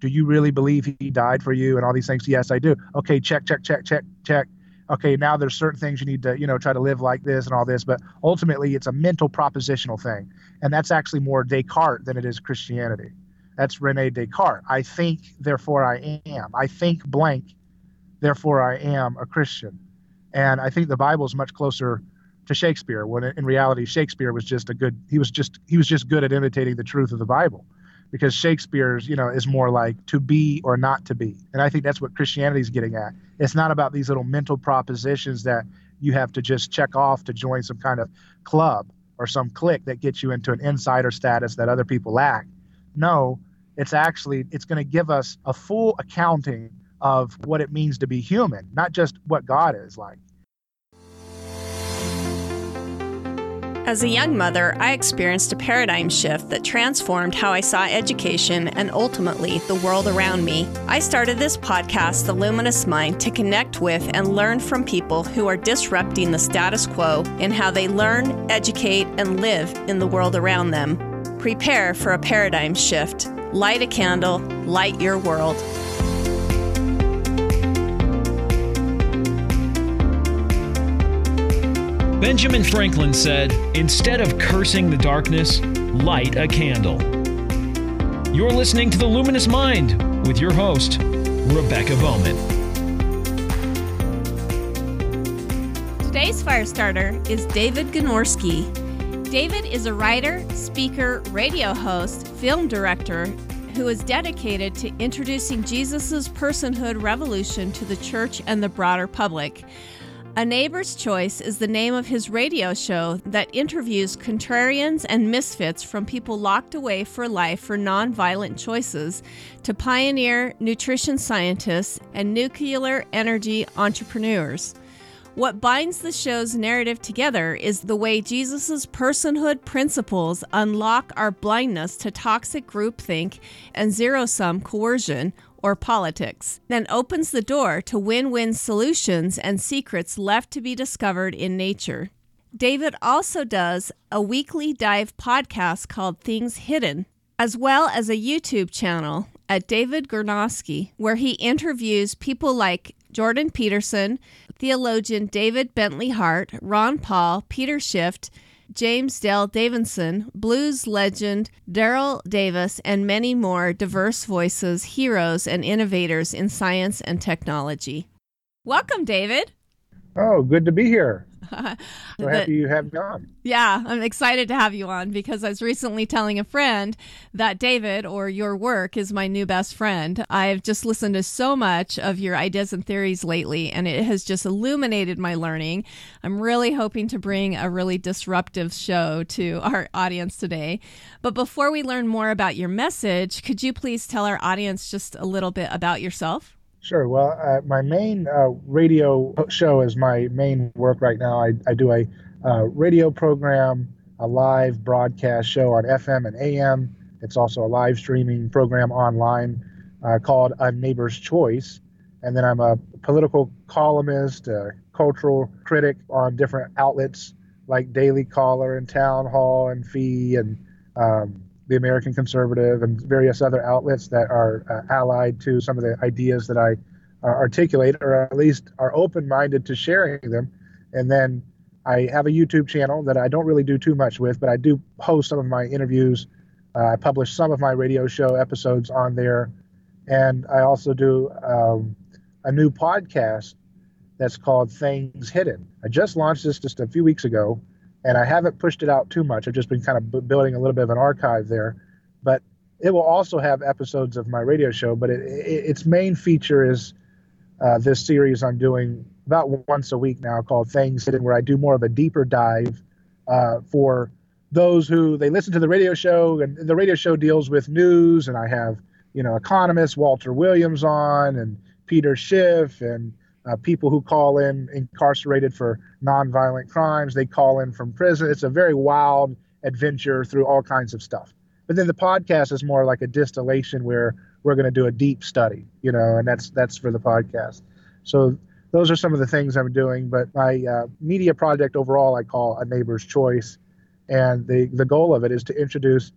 do you really believe he died for you and all these things? Yes, I do. Okay, check, check, check, check, check. Okay, now there's certain things you need to, you know, try to live like this and all this, but ultimately it's a mental propositional thing. And that's actually more Descartes than it is Christianity. That's Rene Descartes. I think, therefore I am. I think blank, therefore I am a Christian. And I think the Bible is much closer to Shakespeare when in reality Shakespeare was just a good he was just he was just good at imitating the truth of the Bible because Shakespeare's, you know, is more like to be or not to be. And I think that's what Christianity is getting at. It's not about these little mental propositions that you have to just check off to join some kind of club or some clique that gets you into an insider status that other people lack. No, it's actually it's going to give us a full accounting of what it means to be human, not just what God is like. As a young mother, I experienced a paradigm shift that transformed how I saw education and ultimately the world around me. I started this podcast, The Luminous Mind, to connect with and learn from people who are disrupting the status quo in how they learn, educate, and live in the world around them. Prepare for a paradigm shift. Light a candle, light your world. Benjamin Franklin said, Instead of cursing the darkness, light a candle. You're listening to The Luminous Mind with your host, Rebecca Bowman. Today's fire starter is David Gornoski. David is a writer, speaker, radio host, film director who is dedicated to introducing Jesus' personhood revolution to the church and the broader public. A Neighbor's Choice is the name of his radio show that interviews contrarians and misfits from people locked away for life for nonviolent choices to pioneer nutrition scientists and nuclear energy entrepreneurs. What binds the show's narrative together is the way Jesus' personhood principles unlock our blindness to toxic groupthink and zero sum coercion or politics, then opens the door to win win solutions and secrets left to be discovered in nature. David also does a weekly dive podcast called Things Hidden, as well as a YouTube channel at David Gornoski, where he interviews people like Jordan Peterson, theologian David Bentley Hart, Ron Paul, Peter Schiff, James Dale Davidson, blues legend Daryl Davis, and many more diverse voices, heroes, and innovators in science and technology. Welcome, David. Oh, good to be here. so happy you have me on. Yeah, I'm excited to have you on because I was recently telling a friend that David or your work is my new best friend. I've just listened to so much of your ideas and theories lately, and it has just illuminated my learning. I'm really hoping to bring a really disruptive show to our audience today. But before we learn more about your message, could you please tell our audience just a little bit about yourself? Sure. Well, uh, my main uh, radio show is my main work right now. I, I do a uh, radio program, a live broadcast show on FM and AM. It's also a live streaming program online uh, called A Neighbor's Choice. And then I'm a political columnist, a cultural critic on different outlets like Daily Caller and Town Hall and Fee and um, the American Conservative and various other outlets that are uh, allied to some of the ideas that I uh, articulate, or at least are open minded to sharing them. And then I have a YouTube channel that I don't really do too much with, but I do host some of my interviews. Uh, I publish some of my radio show episodes on there. And I also do um, a new podcast that's called Things Hidden. I just launched this just a few weeks ago and I haven't pushed it out too much. I've just been kind of building a little bit of an archive there, but it will also have episodes of my radio show. But it, it, its main feature is uh, this series I'm doing about once a week now called Things Hidden, where I do more of a deeper dive uh, for those who they listen to the radio show, and the radio show deals with news, and I have you know economist Walter Williams on, and Peter Schiff, and uh, people who call in incarcerated for nonviolent crimes. They call in from prison. It's a very wild adventure through all kinds of stuff. But then the podcast is more like a distillation where we're going to do a deep study, you know, and that's that's for the podcast. So those are some of the things I'm doing. But my uh, media project overall, I call a neighbor's choice, and the the goal of it is to introduce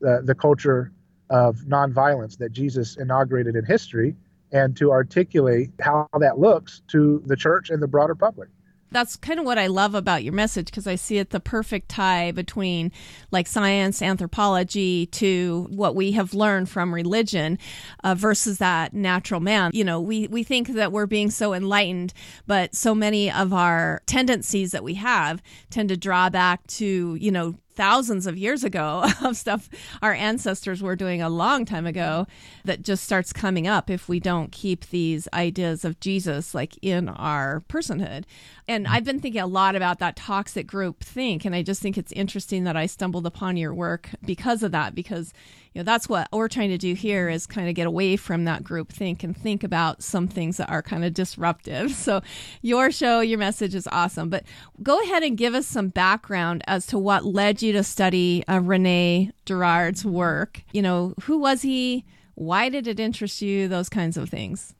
the, the culture of nonviolence that Jesus inaugurated in history and to articulate how that looks to the church and the broader public that's kind of what I love about your message because I see it the perfect tie between like science, anthropology to what we have learned from religion uh, versus that natural man. You know, we, we think that we're being so enlightened, but so many of our tendencies that we have tend to draw back to, you know, thousands of years ago of stuff our ancestors were doing a long time ago that just starts coming up if we don't keep these ideas of Jesus like in our personhood. And hmm. I've been thinking a lot about that toxic group think and I just think it's interesting that I stumbled upon your work because of that because you know that's what we're trying to do here is kind of get away from that group think and think about some things that are kind of disruptive. So your show your message is awesome but go ahead and give us some background as to what led you to study uh, rene girard's work. You know who was he? Why did it interest you? Those kinds of things.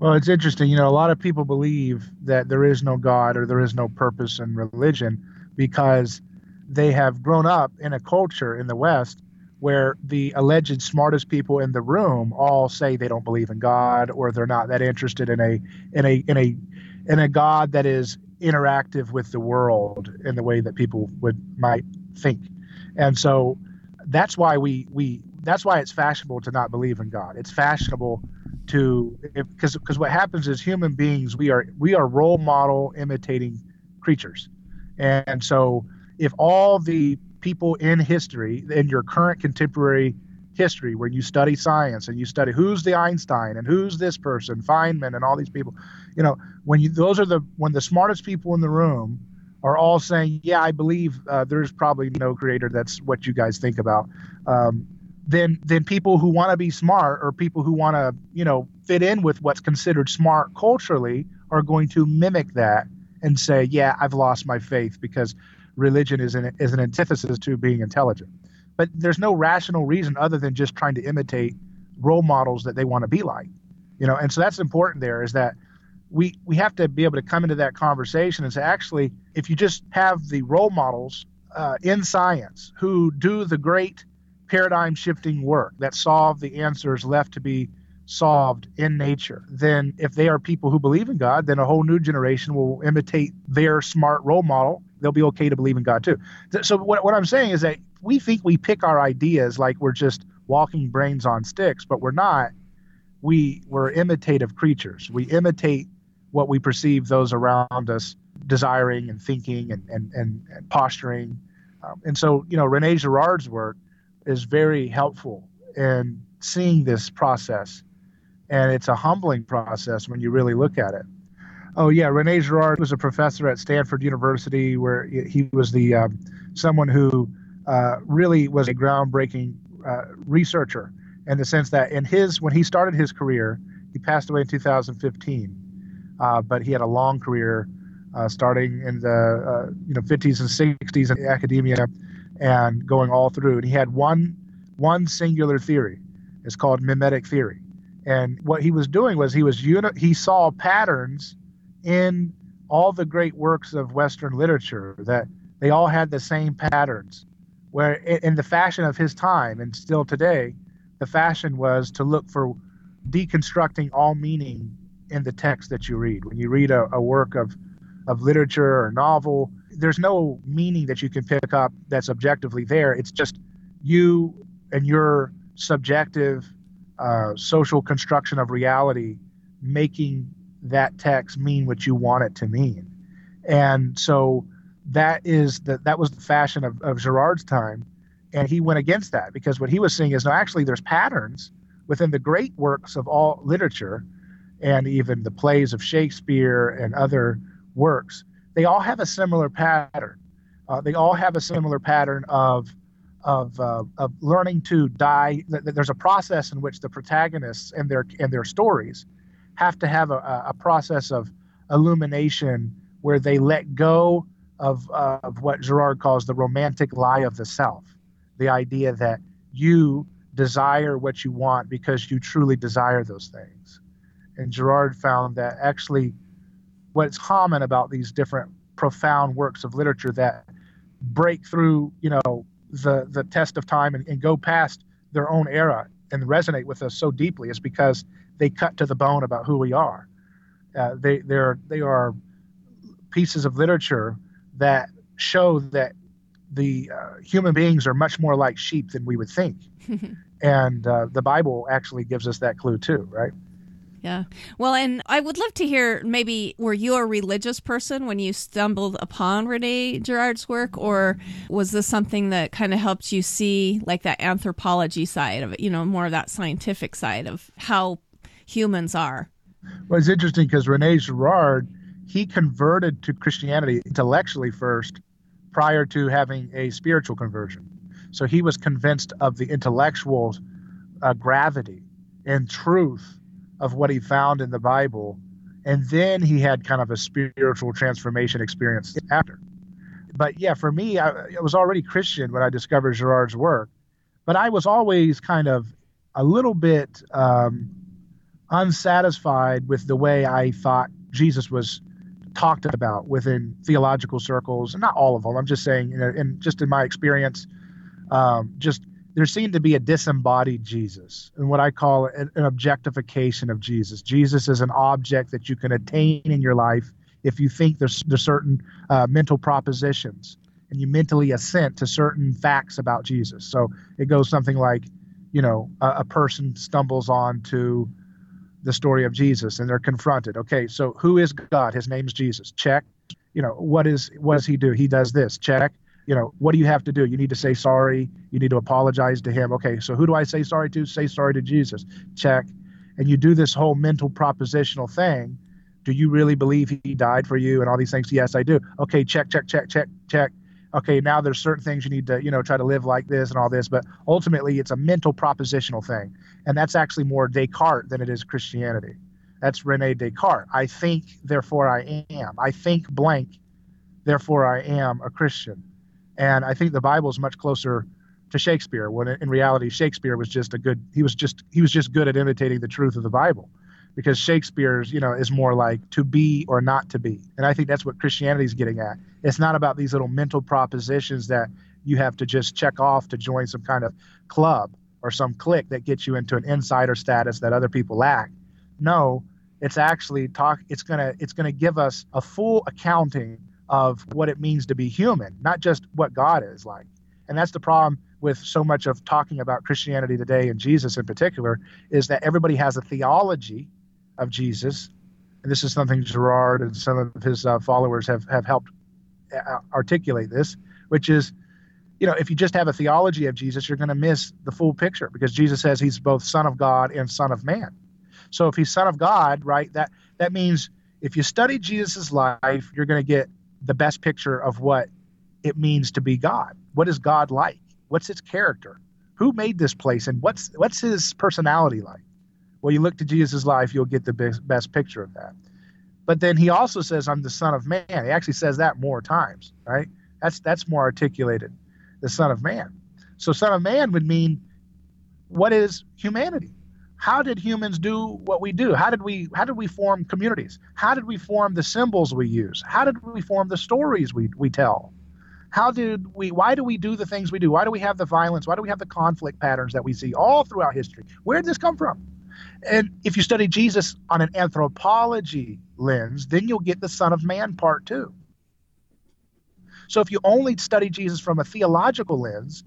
Well, it's interesting. You know, a lot of people believe that there is no God or there is no purpose in religion because they have grown up in a culture in the West where the alleged smartest people in the room all say they don't believe in God or they're not that interested in a in a in a in a God that is interactive with the world in the way that people would might think. And so that's why we we that's why it's fashionable to not believe in God. It's fashionable to because because what happens is human beings we are we are role model imitating creatures. And so if all the people in history, in your current contemporary history, when you study science and you study who's the Einstein and who's this person, Feynman, and all these people, you know, when you those are the when the smartest people in the room are all saying, yeah, I believe uh, there's probably no creator. That's what you guys think about. Um, then then people who want to be smart or people who want to you know fit in with what's considered smart culturally are going to mimic that and say, yeah, I've lost my faith because religion is an, is an antithesis to being intelligent. But there's no rational reason other than just trying to imitate role models that they want to be like. You know, and so that's important there is that we we have to be able to come into that conversation and say actually if you just have the role models uh, in science who do the great paradigm shifting work that solve the answers left to be solved in nature, then if they are people who believe in God, then a whole new generation will imitate their smart role model. They'll be okay to believe in God too. So what, what I'm saying is that we think we pick our ideas like we're just walking brains on sticks, but we're not. We we're imitative creatures. We imitate what we perceive those around us desiring and thinking and and and, and posturing. Um, and so you know Rene Girard's work is very helpful in seeing this process and it's a humbling process when you really look at it. Oh yeah, Rene Girard was a professor at Stanford University, where he was the um, someone who uh, really was a groundbreaking uh, researcher in the sense that in his when he started his career, he passed away in 2015, uh, but he had a long career uh, starting in the uh, you know 50s and 60s in academia and going all through. And he had one one singular theory. It's called mimetic theory and what he was doing was he was uni- he saw patterns in all the great works of Western literature that they all had the same patterns. Where in the fashion of his time and still today, the fashion was to look for deconstructing all meaning in the text that you read. When you read a, a work of of literature or novel, there's no meaning that you can pick up that's objectively there. It's just you and your subjective uh, social construction of reality making that text mean what you want it to mean. And so that is the, that was the fashion of, of Girard's time. And he went against that because what he was seeing is no, actually there's patterns within the great works of all literature and even the plays of Shakespeare and other works. They all have a similar pattern. Uh, they all have a similar pattern of of, uh, of learning to die. There's a process in which the protagonists and their and their stories have to have a, a process of illumination where they let go of, uh, of what Girard calls the romantic lie of the self, the idea that you desire what you want because you truly desire those things. And Girard found that actually what's common about these different profound works of literature that break through, you know, the the test of time and, and go past their own era and resonate with us so deeply is because they cut to the bone about who we are. Uh, they they're they are pieces of literature that show that the uh, human beings are much more like sheep than we would think, and uh, the Bible actually gives us that clue too, right? Yeah. Well, and I would love to hear maybe were you a religious person when you stumbled upon Rene Girard's work, or was this something that kind of helped you see like that anthropology side of it, you know, more of that scientific side of how humans are? Well, it's interesting because Rene Girard, he converted to Christianity intellectually first prior to having a spiritual conversion. So he was convinced of the intellectual uh, gravity and truth of what he found in the Bible. And then he had kind of a spiritual transformation experience after. But yeah, for me, I, I was already Christian when I discovered Girard's work, but I was always kind of a little bit um, unsatisfied with the way I thought Jesus was talked about within theological circles. Not all of them. I'm just saying, know, and just in my experience, um, just there seemed to be a disembodied Jesus and what I call an, an objectification of Jesus. Jesus is an object that you can attain in your life if you think there's, there's certain uh, mental propositions and you mentally assent to certain facts about Jesus. So it goes something like, you know, a, a person stumbles onto the story of Jesus and they're confronted. Okay, so who is God? His name's Jesus. Check. You know, what is what does he do? He does this. Check you know, what do you have to do? You need to say sorry. You need to apologize to him. Okay, so who do I say sorry to? Say sorry to Jesus. Check. And you do this whole mental propositional thing. Do you really believe he died for you and all these things? Yes, I do. Okay, check, check, check, check, check. Okay, now there's certain things you need to, you know, try to live like this and all this, but ultimately it's a mental propositional thing. And that's actually more Descartes than it is Christianity. That's Rene Descartes. I think, therefore I am. I think blank, therefore I am a Christian. And I think the Bible is much closer to Shakespeare when in reality Shakespeare was just a good he was just he was just good at imitating the truth of the Bible because Shakespeare's you know is more like to be or not to be. And I think that's what Christianity is getting at. It's not about these little mental propositions that you have to just check off to join some kind of club or some clique that gets you into an insider status that other people lack. No it's actually talk it's going to it's going to give us a full accounting of what it means to be human, not just what God is like. And that's the problem with so much of talking about Christianity today and Jesus in particular is that everybody has a theology of Jesus. And this is something Girard and some of his uh, followers have, have helped uh, articulate this, which is, you know, if you just have a theology of Jesus, you're going to miss the full picture because Jesus says he's both Son of God and Son of Man. So if he's Son of God, right, that, that means if you study Jesus' life, you're going to get the best picture of what it means to be God. What is God like? What's its character? Who made this place and what's what's his personality like? Well, you look to Jesus' life, you'll get the best, best picture of that. But then he also says, I'm the Son of Man. He actually says that more times, right? That's that's more articulated, the Son of Man. So Son of Man would mean what is humanity? how did humans do what we do how did we how did we form communities how did we form the symbols we use how did we form the stories we, we tell how did we why do we do the things we do why do we have the violence why do we have the conflict patterns that we see all throughout history where did this come from and if you study jesus on an anthropology lens then you'll get the son of man part too so if you only study jesus from a theological lens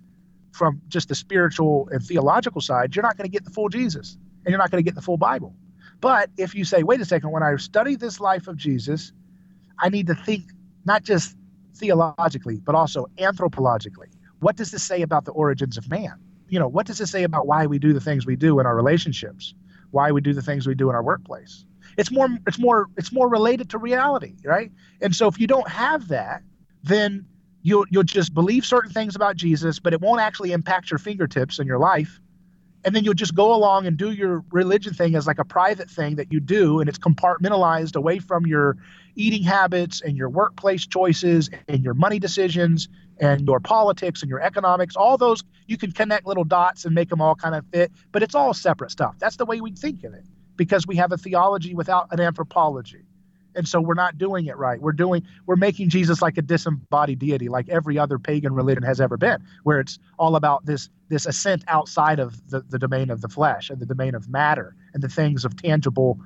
from just the spiritual and theological side, you're not going to get the full Jesus and you're not going to get the full Bible. But if you say, wait a second, when I study this life of Jesus, I need to think not just theologically, but also anthropologically. What does this say about the origins of man? You know, what does this say about why we do the things we do in our relationships? Why we do the things we do in our workplace? It's more it's more it's more related to reality, right? And so if you don't have that, then you'll you'll just believe certain things about Jesus, but it won't actually impact your fingertips and your life. And then you'll just go along and do your religion thing as like a private thing that you do, and it's compartmentalized away from your eating habits and your workplace choices and your money decisions and mm-hmm. your politics and your economics. All those you can connect little dots and make them all kind of fit, but it's all separate stuff. That's the way we think of it because we have a theology without an anthropology. and so we're not doing it right we're doing we're making jesus like a disembodied deity like every other pagan religion has ever been where it's all about this this ascent outside of the, the domain of the flesh and the domain of matter and the things of tangible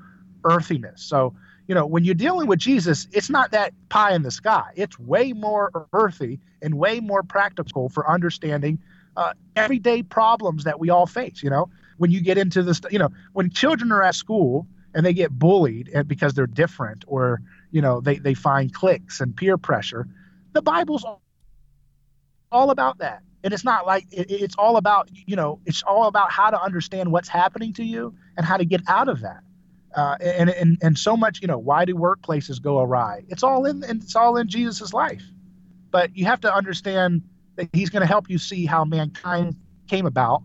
earthiness so you know when you're dealing with jesus it's not that pie in the sky. It's way more earthy and way more practical for understanding uh, everyday problems that we all face you know? When you get into this you know when children are at school and they get bullied because they're different or you know they, they find cliques and peer pressure the bible's all about that. And it's not like it, it's all about you know it's all about how to understand what's happening to you and how to get out of that uh, and, and and so much you know why do workplaces go awry it's all in it's all in jesus' life but you have to understand that he's going to help you see how mankind came about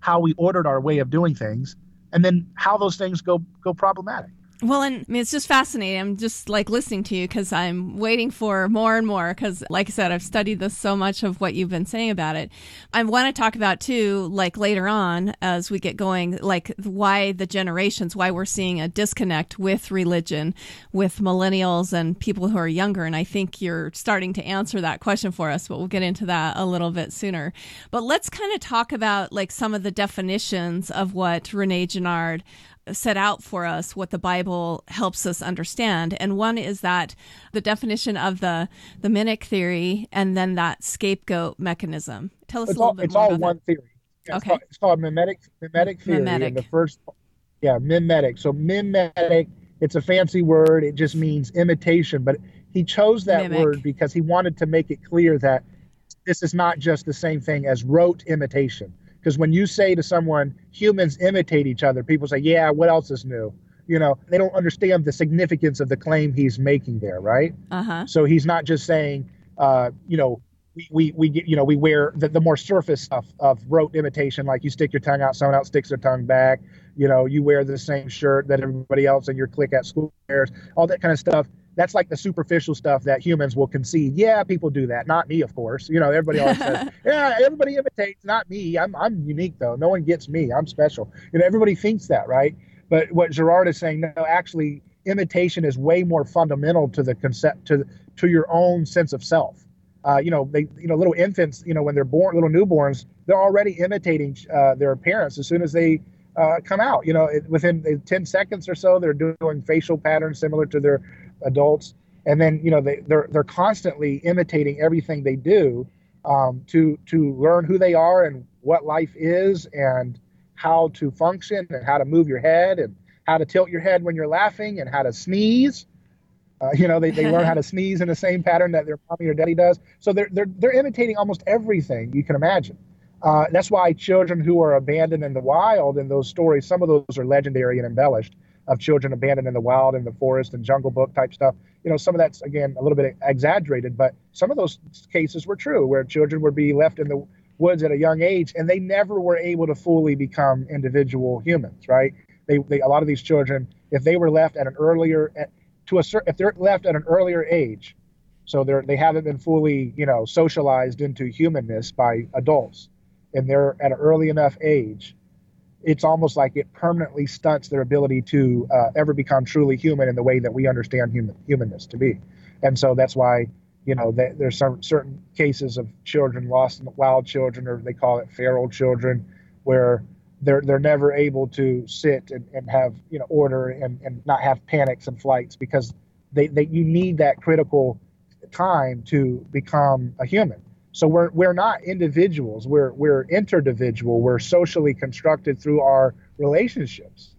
how we ordered our way of doing things and then how those things go go problematic. Well, and I mean, it's just fascinating. I'm just like listening to you because I'm waiting for more and more. Because, like I said, I've studied this so much of what you've been saying about it. I want to talk about too, like later on as we get going, like why the generations, why we're seeing a disconnect with religion, with millennials and people who are younger. And I think you're starting to answer that question for us, but we'll get into that a little bit sooner. But let's kind of talk about like some of the definitions of what Rene Girard set out for us what the Bible helps us understand. And one is that the definition of the the Mimek theory and then that scapegoat mechanism. Tell us it's a little all, bit it's more It's all one that. theory. Yeah, Okay. It's called, it's called mimetic mimetic theory. Mimetic. And the first yeah, mimetic. So mimetic, it's a fancy word. It just means imitation, but he chose that Mimic. word because he wanted to make it clear that this is not just the same thing as rote imitation. Because when you say to someone, humans imitate each other, people say, yeah, what else is new? You know, they don't understand the significance of the claim he's making there, right? Uh-huh. So he's not just saying, uh, you know, we, we, we get, you know, we wear the, the more surface stuff of rote imitation, like you stick your tongue out, someone else sticks their tongue back. You know, you wear the same shirt that everybody else in your clique at school wears, all that kind of stuff. That's like the superficial stuff that humans will concede. Yeah, people do that. Not me, of course. You know, everybody always says, yeah, everybody imitates. Not me. I'm, I'm unique, though. No one gets me. I'm special. You know, everybody thinks that, right? But what Girard is saying, no, actually, imitation is way more fundamental to the concept, to, to your own sense of self. Uh, you know, they, you know, little infants, you know, when they're born, little newborns, they're already imitating uh, their parents as soon as they uh, come out. You know, it, within uh, 10 seconds or so, they're doing facial patterns similar to their adults. And then, you know, they, they're, they're constantly imitating everything they do um, to, to learn who they are and what life is and how to function and how to move your head and how to tilt your head when you're laughing and how to sneeze. Uh, you know, they, they learn how to sneeze in the same pattern that their mommy or daddy does. So they're, they're, they're imitating almost everything you can imagine. Uh, that's why children who are abandoned in the wild in those stories, some of those are legendary and embellished of children abandoned in the wild in the forest and jungle book type stuff. You know, some of that's again a little bit exaggerated, but some of those cases were true where children would be left in the woods at a young age and they never were able to fully become individual humans, right? They, they a lot of these children, if they were left at an earlier to a certain if they're left at an earlier age, so they're they haven't been fully you know socialized into humanness by adults, and they're at an early enough age, it's almost like it permanently stunts their ability to uh, ever become truly human in the way that we understand human humanness to be, and so that's why you know that there's some certain cases of children lost in the wild children or they call it feral children, where they're they're never able to sit and, and have you know order and, and not have panics and flights because they, they you need that critical time to become a human. So we're we're not individuals. We're we're interdividual. We're socially constructed through our relationships.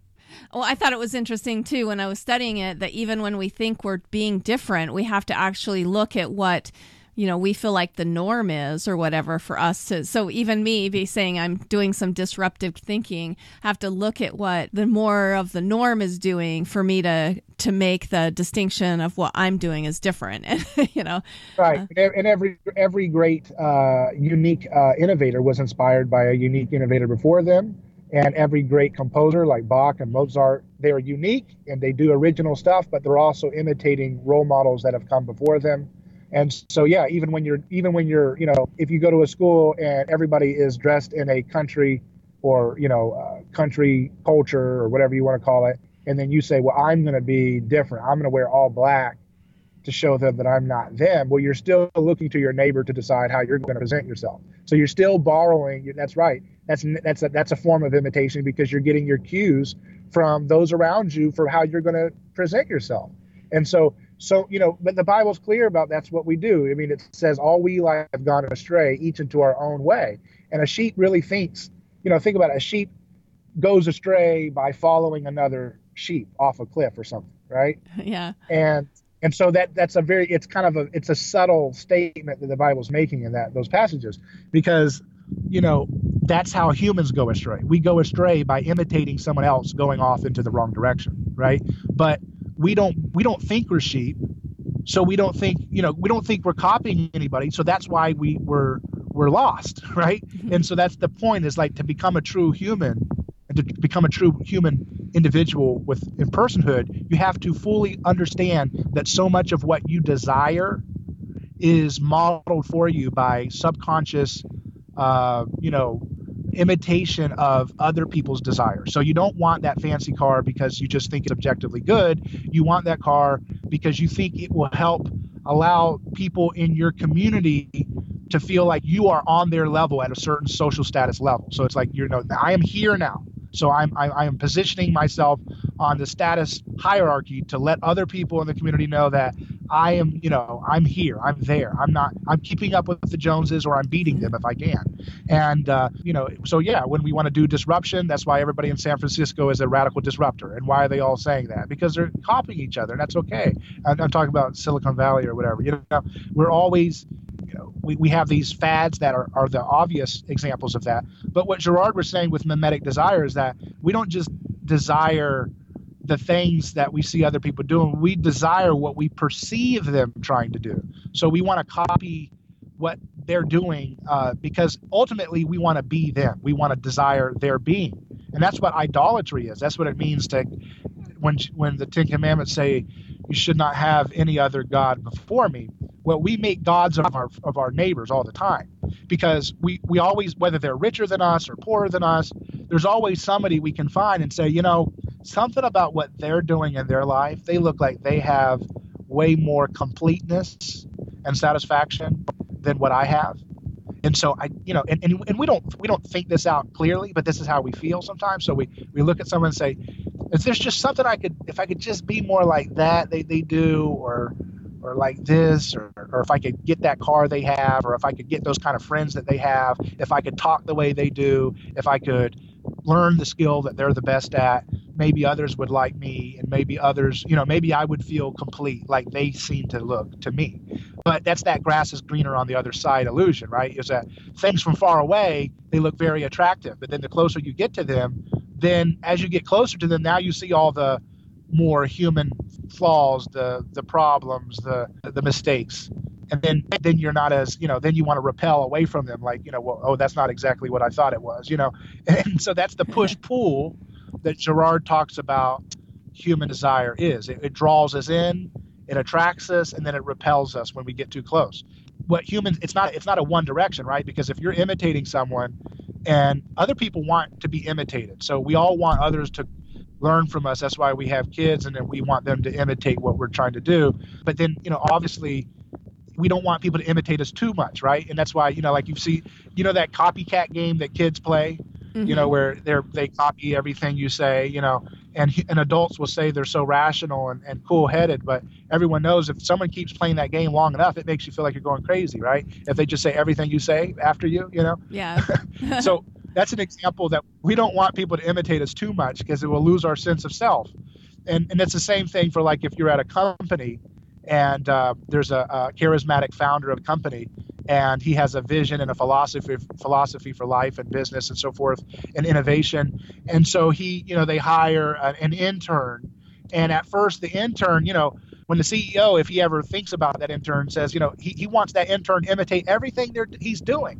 Well, I thought it was interesting too when I was studying it that even when we think we're being different, we have to actually look at what you know we feel like the norm is or whatever for us to so even me be saying i'm doing some disruptive thinking have to look at what the more of the norm is doing for me to to make the distinction of what i'm doing is different and you know? Right, and and every every great uh, unique uh, innovator was inspired by a unique innovator before them, and every great composer like Bach and Mozart, they're unique and they do original stuff, but they're also imitating role models that have come before them. And so, yeah, even when you're even when you're you know if you go to a school and everybody is dressed in a country or you know uh, country culture or whatever you want to call it, and then you say, well, I'm going to be different. I'm going to wear all black to show them that I'm not them. Well, you're still looking to your neighbor to decide how you're going to present yourself. So you're still borrowing. That's right. That's that's a, that's a form of imitation because you're getting your cues from those around you for how you're going to present yourself. And so so you know, but the Bible's clear about that's what we do. I mean, it says all we like have gone astray, each into our own way. And a sheep really thinks, you know, think about it. A sheep goes astray by following another sheep off a cliff or something, right? Yeah. And and so that that's a very it's kind of a it's a subtle statement that the Bible's making in that those passages because you know that's how humans go astray. We go astray by imitating someone else going off into the wrong direction, right? But we don't we don't think we're sheep, so we don't think you know we don't think we're copying anybody. So that's why we were we're lost, right? Mm-hmm. And so that's the point is like to become a true human and to become a true human individual with in personhood, you have to fully understand that so much of what you desire is modeled for you by subconscious, uh, you know, imitation of other people's desires. So you don't want that fancy car because you just think it's objectively good. You want that car because you think it will help allow people in your community to feel like you are on their level at a certain social status level. So it's like you know I am here now. So I'm I, I, am positioning myself on the status hierarchy to let other people in the community know that I am you know I'm here I'm there. I'm not I'm keeping up with the Joneses or I'm beating them if I can. And uh, you know so yeah when we want to do disruption that's why everybody in San Francisco is a radical disruptor. And why are they all saying that? Because they're copying each other and that's okay. I'm, I'm talking about Silicon Valley or whatever you know? We're always you know, we, we have these fads that are, are the obvious examples of that. But what Girard was saying with mimetic desire is that we don't just desire the things that we see other people doing, we desire what we perceive them trying to do. So we want to copy what they're doing uh, because ultimately we want to be them. We want to desire their being. And that's what idolatry is. That's what it means to when when the Ten Commandments say you should not have any other god before me well we make gods of our of our neighbors all the time because we we always whether they're richer than us or poorer than us there's always somebody we can find and say you know something about what they're doing in their life they look like they have way more completeness and satisfaction than what i have. And so i you know and, and, and we don't we don't think this out clearly but this is how we feel sometimes. So we we look at someone and say is there's just something i could if i could just be more like that they, they do or or like this or, or if i could get that car they have or if i could get those kind of friends that they have if i could talk the way they do if i could learn the skill that they're the best at. Maybe others would like me and maybe others you know maybe i would feel complete like they seem to look to me. But that's that grass is greener on the other side illusion right? Is that things from far away they look very attractive but then the closer you get to them then as you get closer to them now you see all the more human flaws, the the problems, the the mistakes, and then then you're not as you know then you want to repel away from them like you know well oh that's not exactly what I thought it was you know? And so that's the push pull that Girard talks about human desire is. It, it draws us in it attracts us and then it repels us when we get too close. What humans it's not it's not a one direction right? Because if you're imitating someone and other people want to be imitated so we all want others to learn from us. That's why we have kids, and then we want them to imitate what we're trying to do. But then, you know, obviously, we don't want people to imitate us too much, right? And that's why, you know, like you see, you know, that copycat game that kids play, mm-hmm. you know, mm-hmm. where they're they copy everything you say, you know, and and adults will say they're so rational and, and cool headed, but everyone knows if someone keeps playing that game long enough, it makes you feel like you're going crazy, right? If they just say everything you say after you, you know. Yeah. so that's an example that we don't want people to imitate us too much because it will lose our sense of self. And, and it's the same thing for like if you're at a company and uh, there's a, a, charismatic founder of a company and he has a vision and a philosophy philosophy for life and business and so forth and innovation. And so he you know they hire an, an intern. And at first the intern you know when the ceo if he ever thinks about that intern says you know he, he wants that intern to imitate everything he's doing.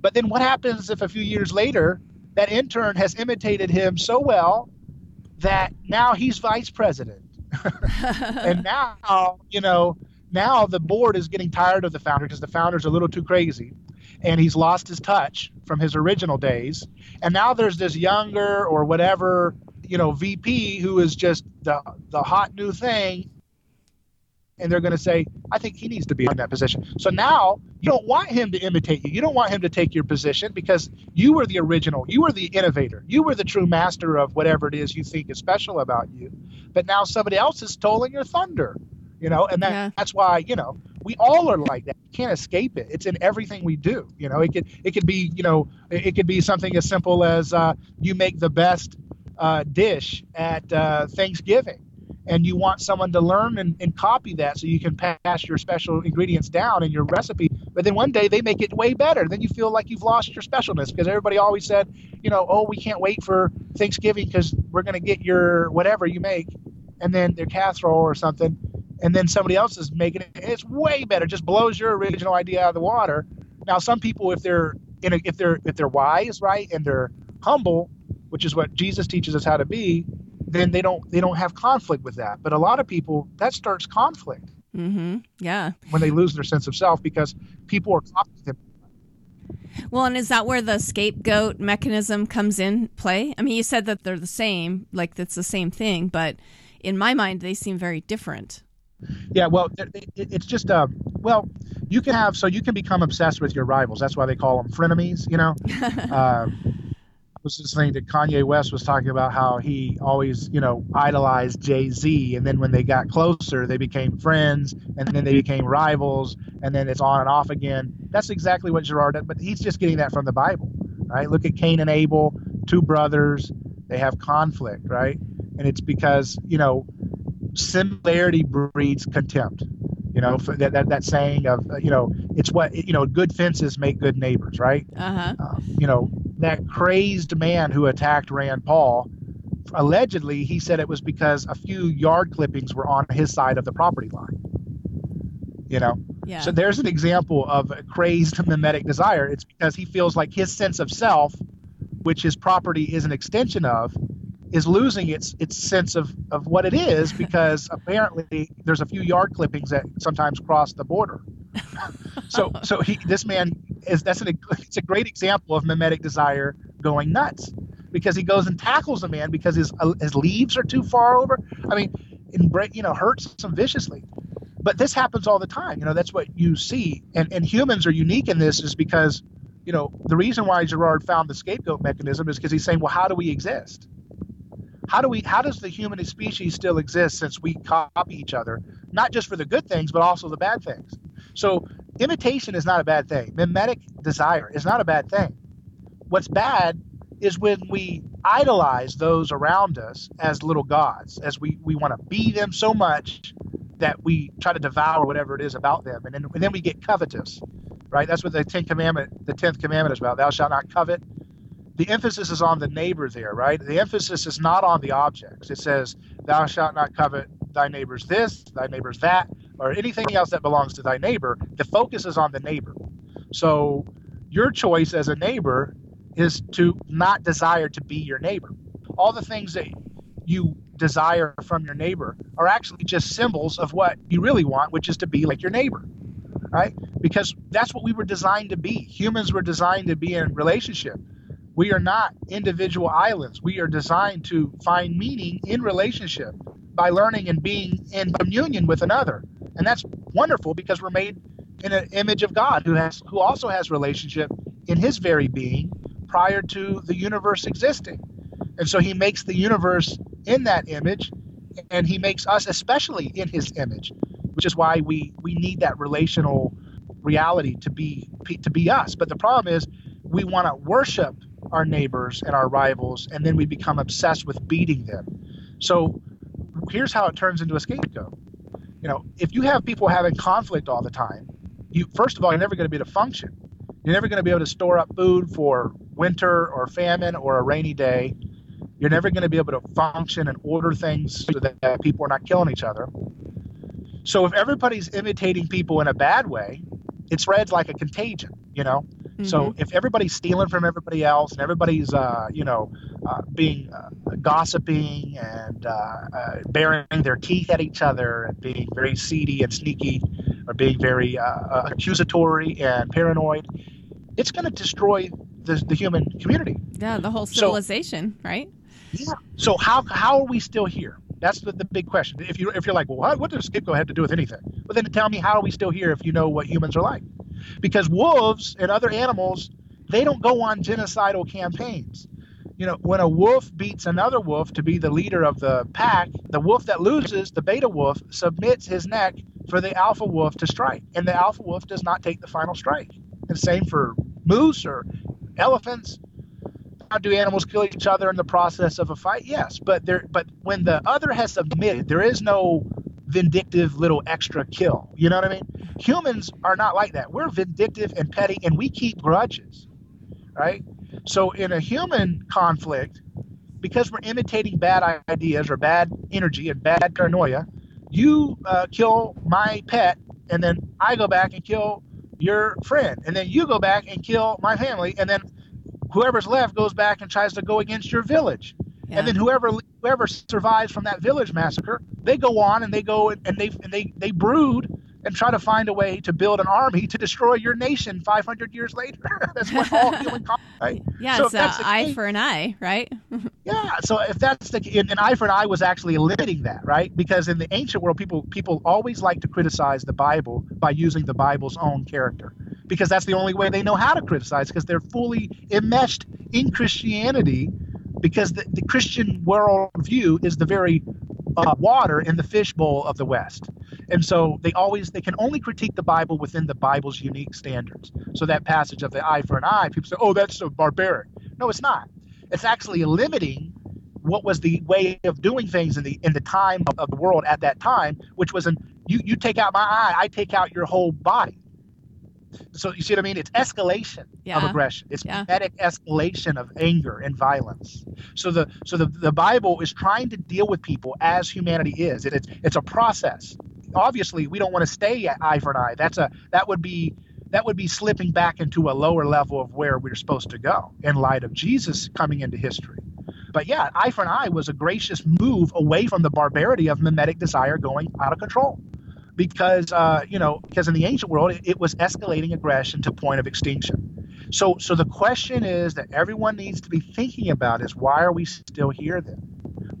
But then what happens if a few years later that intern has imitated him so well that now he's vice president? And now, you know, now the board is getting tired of the founder because the founder's a little too crazy and he's lost his touch from his original days. And now there's this younger or whatever you know VP who is just the the hot new thing, and they're going to say, I think he needs to be in that position. So now you don't want him to imitate you. You don't want him to take your position because you were the original. You were the innovator. You were the true master of whatever it is you think is special about you. But now somebody else is stolen your thunder. You know, and that, Yeah. that's why you know we all are like that. You can't escape it. It's in everything we do. You know, it could it could be you know it it could be something as simple as uh, you make the best uh, dish at uh, Thanksgiving, and you want someone to learn and, and copy that so you can pass your special ingredients down in your recipe. But then one day they make it way better. Then you feel like you've lost your specialness because everybody always said, you know, oh, we can't wait for Thanksgiving because we're going to get your whatever you make, and then their casserole or something, and then somebody else is making it. It's way better. Just blows your original idea out of the water. Now, some people, if they're in a, if they're if they're wise, right, and they're humble, which is what Jesus teaches us how to be, then they don't they don't have conflict with that. But a lot of people that starts conflict Mm-hmm. Yeah. when they lose their sense of self because people are copying them. Well, and is that where the scapegoat mechanism comes in play? I mean, you said that they're the same, like that's the same thing, but in my mind, they seem very different. Yeah, well, it, it, it's just uh, well, you can have so you can become obsessed with your rivals. That's why they call them frenemies. You know, uh, was listening to Kanye West was talking about how he always you know idolized Jay Z, and then when they got closer, they became friends, and then they became rivals, and then it's on and off again. That's exactly what Girard did, but he's just getting that from the Bible, right? Look at Cain and Abel, two brothers, they have conflict, right? And it's because you know similarity breeds contempt. You know for that, that that saying of you know it's what you know good fences make good neighbors, right? Uh huh. Uh, you know that crazed man who attacked Rand Paul. Allegedly, he said it was because a few yard clippings were on his side of the property line. You know, Yeah. so there's an example of a crazed mimetic desire. It's because he feels like his sense of self, which his property is an extension of, is losing its its sense of, of what it is because apparently there's a few yard clippings that sometimes cross the border. so so he this man is that's an it's a great example of mimetic desire going nuts because he goes and tackles a man because his uh, his leaves are too far over. I mean, and you know hurts him viciously. But this happens all the time. You know that's what you see, and and humans are unique in this is because you know the reason why Girard found the scapegoat mechanism is because he's saying, well, how do we exist? How do we? How does the human species still exist since we copy each other, not just for the good things but also the bad things? So imitation is not a bad thing. Mimetic desire is not a bad thing. What's bad is when we idolize those around us as little gods, as we, we want to be them so much that we try to devour whatever it is about them, and then and then we get covetous, right? That's what the Ten Commandment, the tenth commandment is about. Thou shalt not covet. The emphasis is on the neighbor there, right? The emphasis is not on the objects. It says, "Thou shalt not covet thy neighbor's this, thy neighbor's that, or anything else that belongs to thy neighbor." The focus is on the neighbor. So your choice as a neighbor is to not desire to be your neighbor. All the things that you desire from your neighbor are actually just symbols of what you really want, which is to be like your neighbor, right? Because that's what we were designed to be. Humans were designed to be in relationship. We are not individual islands. We are designed to find meaning in relationship by learning and being in communion with another. And that's wonderful because we're made in an image of God who has who also has relationship in his very being prior to the universe existing. And so he makes the universe in that image and he makes us especially in his image, which is why we we need that relational reality to be to be us. But the problem is we want to worship our neighbors and our rivals and then we become obsessed with beating them. So here's how it turns into a scapegoat. You know, if you have people having conflict all the time, you first of all you're never going to be able to function. You're never going to be able to store up food for winter or famine or a rainy day. You're never going to be able to function and order things so that people are not killing each other. So if everybody's imitating people in a bad way, it spreads like a contagion, you know? So if everybody's stealing from everybody else and everybody's, uh, you know, uh, being uh, gossiping and uh, uh, baring their teeth at each other and being very seedy and sneaky or being very uh, accusatory and paranoid, it's going to destroy the, the human community. Yeah, the whole So- civilization, right? Yeah. So how how are we still here? That's the, the big question. If you if you're like, well, what, what does scapegoat have to do with anything? Well, then tell me how are we still here if you know what humans are like? Because wolves and other animals, they don't go on genocidal campaigns. You know, when a wolf beats another wolf to be the leader of the pack, the wolf that loses, the beta wolf, submits his neck for the alpha wolf to strike, and the alpha wolf does not take the final strike. And same for moose or elephants How do animals kill each other in the process of a fight? Yes, but there, but when the other has submitted, there is no vindictive little extra kill. You know what I mean? Humans are not like that. We're vindictive and petty, and we keep grudges, right? So in a human conflict, because we're imitating bad ideas or bad energy and bad paranoia, you uh, kill my pet, and then I go back and kill your friend, and then you go back and kill my family, and then whoever's left goes back and tries to go against your village. Yeah. And then whoever whoever survives from that village massacre, they go on and they go and they and they they brood and try to find a way to build an army to destroy your nation 500 years later. that's what all human. Right? Yeah, so it's an eye case, for an eye, right? yeah. So if that's the an eye for an eye was actually limiting that, right? Because in the ancient world, people people always like to criticize the Bible by using the Bible's own character because that's the only way they know how to criticize because they're fully enmeshed in Christianity because the, the Christian worldview is the very uh, water in the fishbowl of the West. And so they always they can only critique the Bible within the Bible's unique standards. So that passage of the eye for an eye, people say, "Oh, that's so barbaric." No, it's not. It's actually limiting what was the way of doing things in the in the time of, of the world at that time, which was an you you take out my eye, I take out your whole body. So you see what I mean? It's escalation yeah. of aggression. It's yeah. escalation of anger and violence. So the so the, the Bible is trying to deal with people as humanity is. It, it's it's a process. Obviously, we don't want to stay at eye for an eye. That's a that would be that would be slipping back into a lower level of where we're supposed to go in light of Jesus coming into history. But yeah, eye for an eye was a gracious move away from the barbarity of mimetic desire going out of control because uh, you know because in the ancient world it, it was escalating aggression to point of extinction. So so the question is that everyone needs to be thinking about is why are we still here then?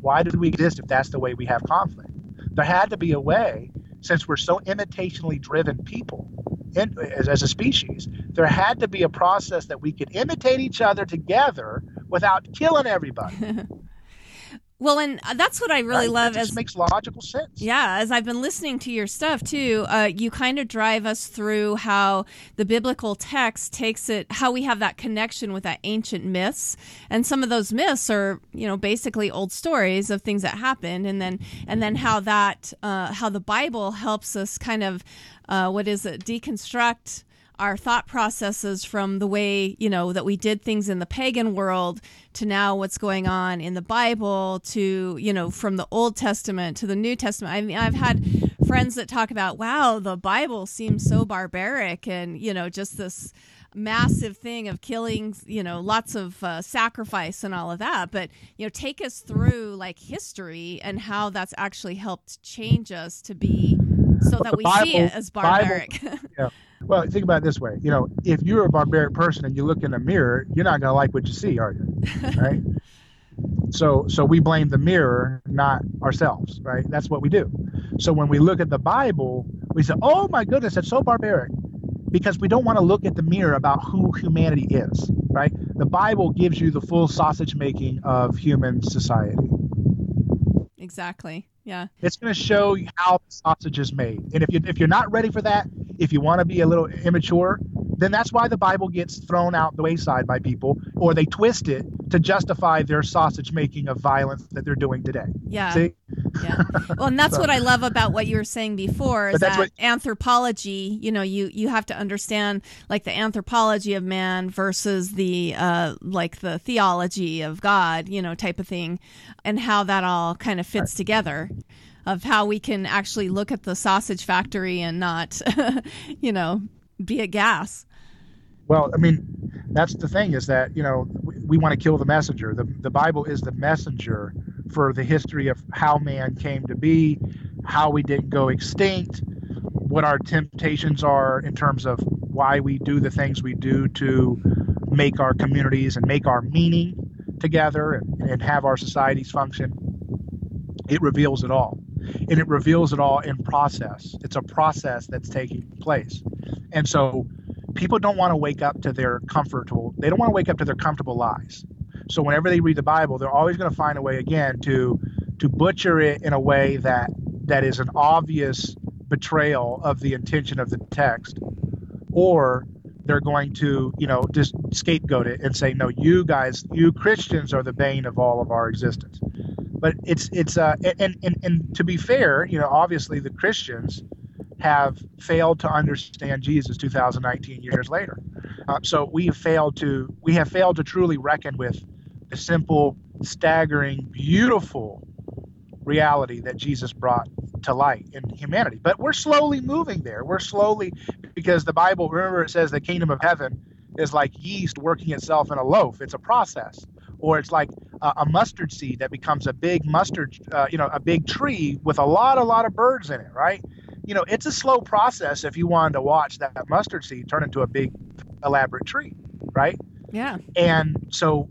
Why do we exist if that's the way we have conflict? There had to be a way since we're so imitationally driven people in, as, as a species, there had to be a process that we could imitate each other together without killing everybody. Well, and uh, that's what I really right. love. It as makes logical sense. Yeah, as I've been listening to your stuff too, uh, you kind of drive us through how the biblical text takes it, how we have that connection with that ancient myths, and some of those myths are, you know, basically old stories of things that happened, and then and then how that, uh, how the Bible helps us kind of, uh, what is it, deconstruct our thought processes from the way you know that we did things in the pagan world to now what's going on in the bible to you know from the old testament to the new testament. I mean i've had friends that talk about wow the bible seems so barbaric and you know just this massive thing of killing you know lots of uh, sacrifice and all of that. But you know take us through like history and how that's actually helped change us to be so that we Bible, see it as barbaric. Bible, yeah well, think about it this way. You know, if you're a barbaric person and you look in a mirror, you're not going to like what you see, are you? Right? so, so we blame the mirror, not ourselves, right? That's what we do. So when we look at the Bible, we say, "Oh my goodness, that's so barbaric," because we don't want to look at the mirror about who humanity is, right? The Bible gives you the full sausage making of human society. Exactly. Yeah. It's going to show you how the sausage is made. And if you if you're not ready for that, if you want to be a little immature, then that's why the Bible gets thrown out the wayside by people, or they twist it to justify their sausage making of violence that they're doing today. Yeah. See? Yeah. Well, and that's so, what I love about what you were saying before is that what, anthropology, you know, you, you have to understand like the anthropology of man versus the, uh, like the theology of God, you know, type of thing and how that all kind of fits right. together of how we can actually look at the sausage factory and not, you know, be a gas. Well, I mean, that's the thing is that you know we, we want to kill the messenger. The the Bible is the messenger for the history of how man came to be, how we didn't go extinct, what our temptations are in terms of why we do the things we do to make our communities and make our meaning together and, and have our societies function, it reveals it all. And it reveals it all in process. It's a process that's taking place. And so people don't want to wake up to their comfortable, they don't want to wake up to their comfortable lies. So whenever they read the Bible, they're always going to find a way again to to butcher it in a way that that is an obvious betrayal of the intention of the text or they're going to, you know, just scapegoat it and say, no, you guys, you Christians are the bane of all of our existence. But it's it's uh and and and to be fair, you know, obviously the Christians have failed to understand Jesus 2019 years later. Uh, so we have failed to we have failed to truly reckon with the simple, staggering, beautiful reality that Jesus brought to light in humanity. But we're slowly moving there. We're slowly, because the Bible, remember, it says the kingdom of heaven is like yeast working itself in a loaf. It's a process. Or it's like a, a mustard seed that becomes a big mustard, uh, you know, a big tree with a lot, a lot of birds in it, right? You know, it's a slow process if you wanted to watch that mustard seed turn into a big, elaborate tree, right? Yeah. And so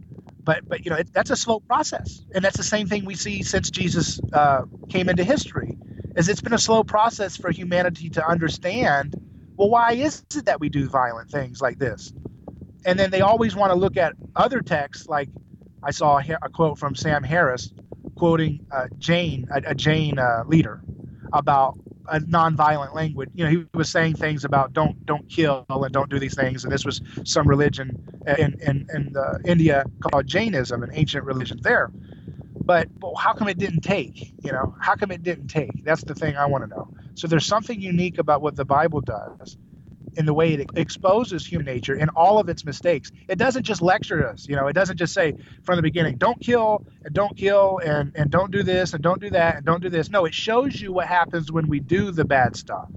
but but you know it, that's a slow process and that's the same thing we see since jesus uh, came into history is it's been a slow process for humanity to understand well why is it that we do violent things like this and then they always want to look at other texts like i saw a, quote from sam harris quoting uh, Jain a, a Jain uh, leader about a nonviolent language. You know, he was saying things about don't don't kill and don't do these things. And this was some religion in in, in India called Jainism, an ancient religion there. But, but how come it didn't take? You know, how come it didn't take? That's the thing I want to know. So there's something unique about what the Bible does in the way it exposes human nature in all of its mistakes. It doesn't just lecture us, you know, it doesn't just say from the beginning, don't kill and don't kill and, and don't do this and don't do that and don't do this. No, it shows you what happens when we do the bad stuff.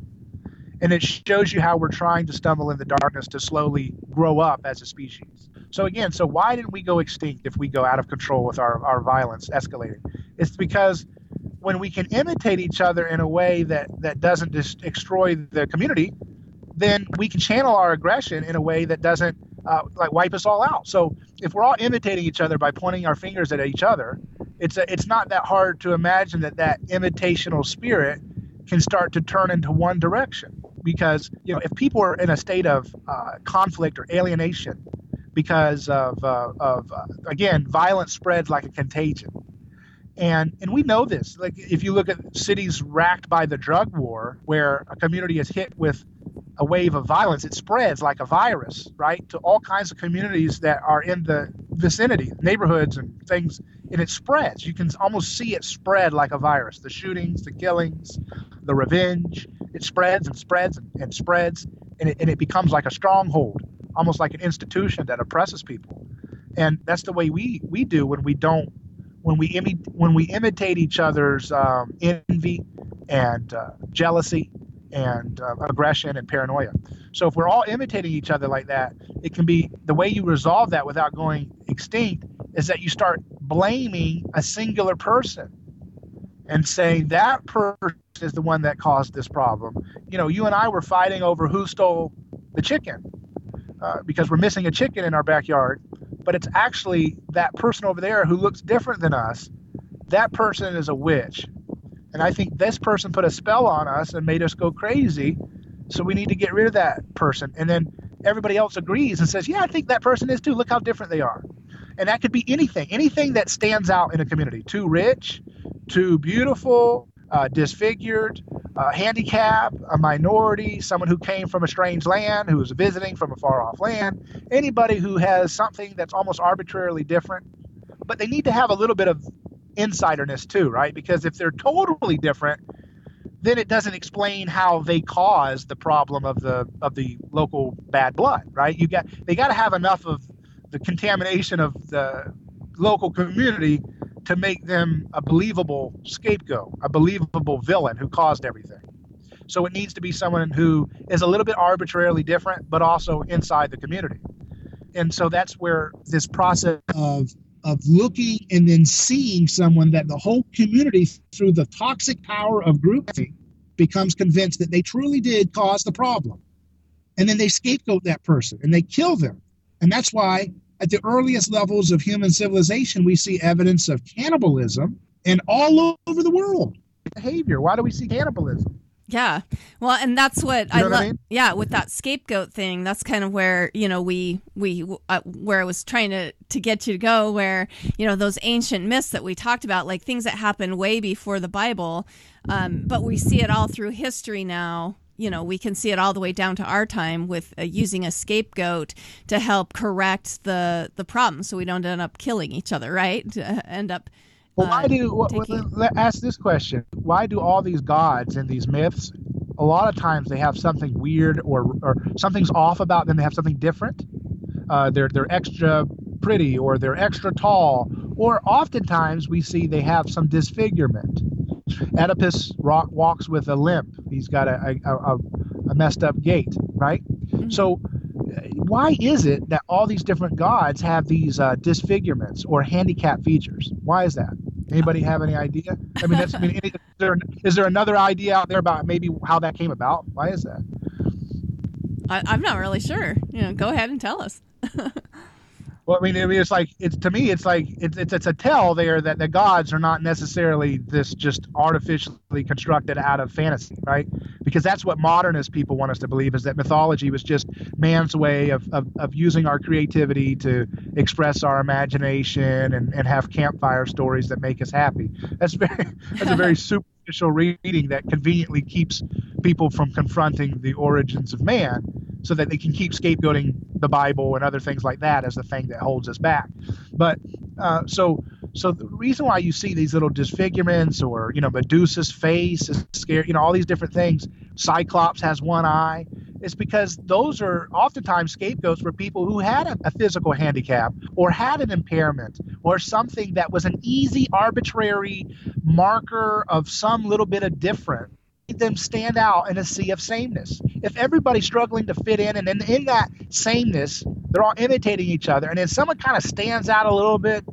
And it shows you how we're trying to stumble in the darkness to slowly grow up as a species. So again, so why didn't we go extinct if we go out of control with our, our violence escalating? It's because when we can imitate each other in a way that, that doesn't just destroy the community, then we can channel our aggression in a way that doesn't uh, like wipe us all out. So if we're all imitating each other by pointing our fingers at each other, it's a, it's not that hard to imagine that that imitational spirit can start to turn into one direction. Because you know, if people are in a state of uh, conflict or alienation because of uh, of uh, again, violence spreads like a contagion. And and we know this. Like if you look at cities racked by the drug war, where a community is hit with a wave of violence, it spreads like a virus, right, to all kinds of communities that are in the vicinity, neighborhoods and things, and it spreads. You can almost see it spread like a virus. The shootings, the killings, the revenge, it spreads and spreads and, spreads, and it, and it becomes like a stronghold, almost like an institution that oppresses people. And that's the way we, we do when we don't when we imi- when we imitate each other's um, envy and uh, jealousy and uh, aggression and paranoia. So if we're all imitating each other like that, it can be the way you resolve that without going extinct is that you start blaming a singular person and saying that person is the one that caused this problem. You know, you and I were fighting over who stole the chicken uh, because we're missing a chicken in our backyard, but it's actually that person over there who looks different than us. That person is a witch and I think this person put a spell on us and made us go crazy. So we need to get rid of that person. And then everybody else agrees and says, Yeah, I think that person is too. Look how different they are. And that could be anything, anything that stands out in a community. Too rich, too beautiful, uh, disfigured, uh, handicap, a minority, someone who came from a strange land, who is visiting from a far off land, anybody who has something that's almost arbitrarily different. But they need to have a little bit of insiderness too, right? Because if they're totally different, then it doesn't explain how they cause the problem of the of the local bad blood, right? You got they got to have enough of the contamination of the local community to make them a believable scapegoat, a believable villain who caused everything. So it needs to be someone who is a little bit arbitrarily different, but also inside the community. And so that's where this process of of looking and then seeing someone that the whole community, through the toxic power of grouping, becomes convinced that they truly did cause the problem. And then they scapegoat that person and they kill them. And that's why at the earliest levels of human civilization, we see evidence of cannibalism and all over the world. Behavior. Why do we see cannibalism? Yeah. Well, and that's what you know I love. I mean? Yeah, with that scapegoat thing, that's kind of where, you know, we we uh, where I was trying to to get you to go where, you know, those ancient myths that we talked about, like things that happened way before the Bible, um, but we see it all through history now. You know, we can see it all the way down to our time with uh, using a scapegoat to help correct the the problem, so we don't end up killing each other, right? To end up well, why do taking... let, ask this question? Why do all these gods and these myths? A lot of times they have something weird or or something's off about them. They have something different. Uh, they're they're extra pretty or they're extra tall or oftentimes we see they have some disfigurement. Oedipus rock, walks with a limp. He's got a, a, a, a messed up gait, right? Mm-hmm. So why is it that all these different gods have these uh, disfigurements or handicap features? Why is that? Anybody have any idea? I mean, that's, I mean, is there, is there another idea out there about maybe how that came about? Why is that? I, I'm not really sure. You know, go ahead and tell us. Well, I mean, I mean, it's like it's to me, it's like it's it's, it's a tell there that the gods are not necessarily this just artificially constructed out of fantasy, right? Because that's what modernist people want us to believe is that mythology was just man's way of, of, of using our creativity to express our imagination and, and have campfire stories that make us happy. That's very that's a very superficial reading that conveniently keeps people from confronting the origins of man so that they can keep scapegoating the Bible and other things like that as the thing that holds us back. But uh, so so the reason why you see these little disfigurements or you know Medusa's face is scary, you know all these different things. Cyclops has one eye. Is because those are oftentimes scapegoats for people who had a, a physical handicap or had an impairment or something that was an easy arbitrary marker of some little bit of different them stand out in a sea of sameness. If everybody's struggling to fit in, and in, in that sameness, they're all imitating each other, and then someone kind of stands out a little bit,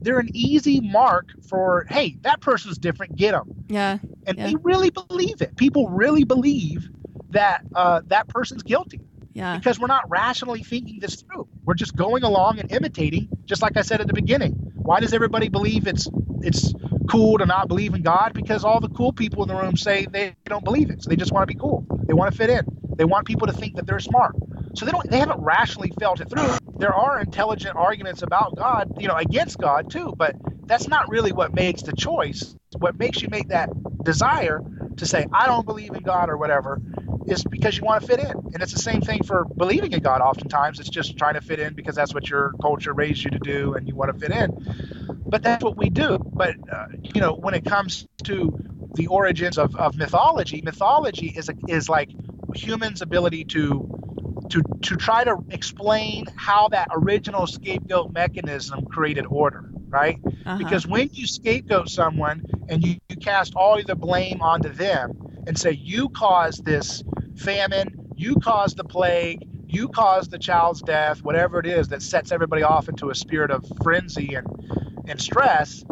they're an easy mark for, hey, that person's different, get them. Yeah. And yeah. they really believe it. People really believe that uh, that person's guilty. Yeah. Because we're not rationally thinking this through. We're just going along and imitating, just like I said at the beginning. Why does everybody believe it's it's cool to not believe in God because all the cool people in the room say they don't believe it. So they just want to be cool. They want to fit in. They want people to think that they're smart. So they don't they haven't rationally felt it through. There are intelligent arguments about God, you know, against God too, but that's not really what makes the choice. What makes you make that desire to say I don't believe in God or whatever is because you want to fit in. And it's the same thing for believing in God oftentimes. It's just trying to fit in because that's what your culture raised you to do and you want to fit in. But that's what we do. But, uh, you know, when it comes to the origins of, of mythology, mythology is, a, is like humans' ability to to to try to explain how that original scapegoat mechanism created order, right? Uh-huh. Because when you scapegoat someone and you, you cast all the blame onto them and say you caused this famine, you caused the plague, you caused the child's death, whatever it is that sets everybody off into a spirit of frenzy and, and stress,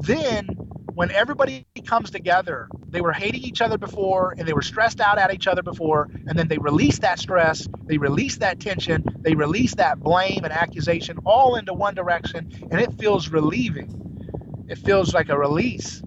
then when everybody comes together, they were hating each other before and they were stressed out at each other before, and then they release that stress, they release that tension, they release that blame and accusation all into one direction, and it feels relieving. It feels like a release.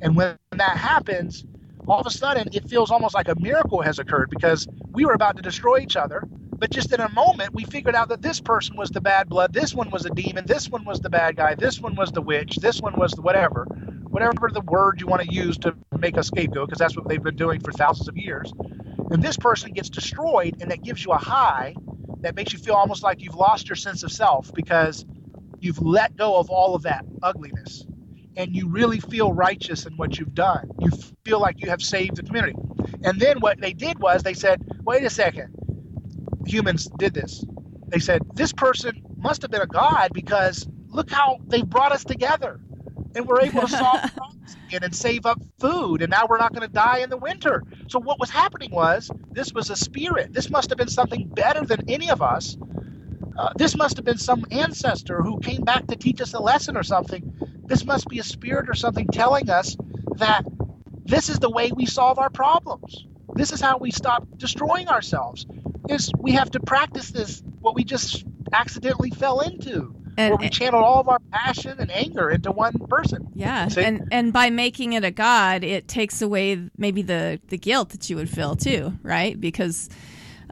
And when that happens, all of a sudden it feels almost like a miracle has occurred because we were about to destroy each other. But just in a moment we figured out that this person was the bad blood this one was a demon this one was the bad guy this one was the witch this one was the whatever whatever the word you want to use to make a scapegoat because that's what they've been doing for thousands of years. And this person gets destroyed and that gives you a high that makes you feel almost like you've lost your sense of self because you've let go of all of that ugliness and you really feel righteous in what you've done. You feel like you have saved the community. And then what they did was they said, wait a second, humans did this. They said, this person must have been a god because look how they brought us together. And we're able to solve problems again and save up food. And now we're not going to die in the winter. So what was happening was this was a spirit. This must have been something better than any of us. Uh, this must have been some ancestor who came back to teach us a lesson or something this must be a spirit or something telling us that this is the way we solve our problems. This is how we stop destroying ourselves. Is we have to practice this what we just accidentally fell into. And- where we channeled all of our passion and anger into one person. Yeah, See? and and by making it a god, it takes away maybe the the guilt that you would feel too, right? Because,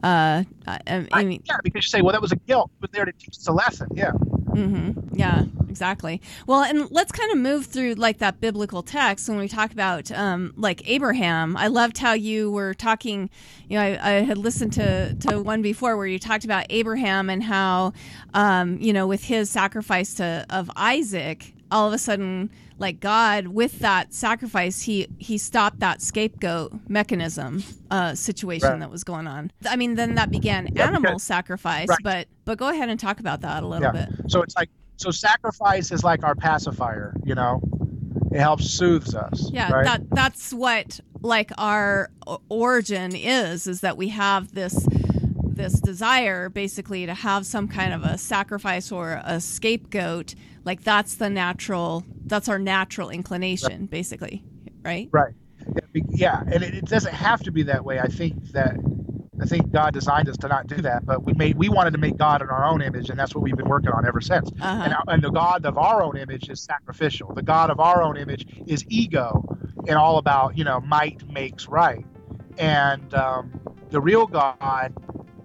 uh, I, I I- mean, yeah, because you say, well, that was a guilt, but there to teach us a lesson. Yeah. Hmm Yeah, exactly. Well, and let's kind of move through like that biblical text when we talk about um, like Abraham. I loved how you were talking. You know, I, I had listened to to one before where you talked about Abraham and how, um, you know, with his sacrifice to of Isaac, all of a sudden, like God, with that sacrifice, he he stopped that scapegoat mechanism uh, situation Right. that was going on. I mean, then that began Yeah, animal because- sacrifice, Right. but but go ahead and talk about that a little Yeah. bit. So it's like, so sacrifice is like our pacifier, you know? It helps soothes us. Yeah, right? that that's what like our origin is is that we have this this desire basically to have some kind of a sacrifice or a scapegoat like that's the natural that's our natural inclination basically right Right. Yeah, and it, it doesn't have to be that way. I think that I think God designed us to not do that, but we made we wanted to make God in our own image, and that's what we've been working on ever since. Uh-huh. And, and the God of our own image is sacrificial. The God of our own image is ego, and all about you know might makes right. And um, the real God,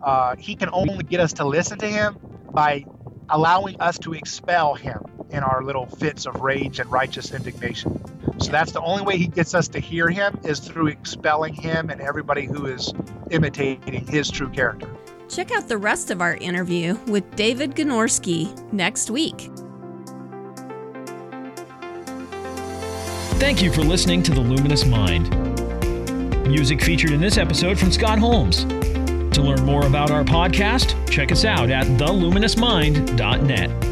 uh, He can only get us to listen to Him by allowing us to expel Him in our little fits of rage and righteous indignation. So that's the only way he gets us to hear him is through expelling him and everybody who is imitating his true character. check out the rest of our interview with david Gornoski next week Thank you for listening to The Luminous Mind. Music featured in this episode from Scott Holmes. To learn more about our podcast, check us out at theluminousmind.net.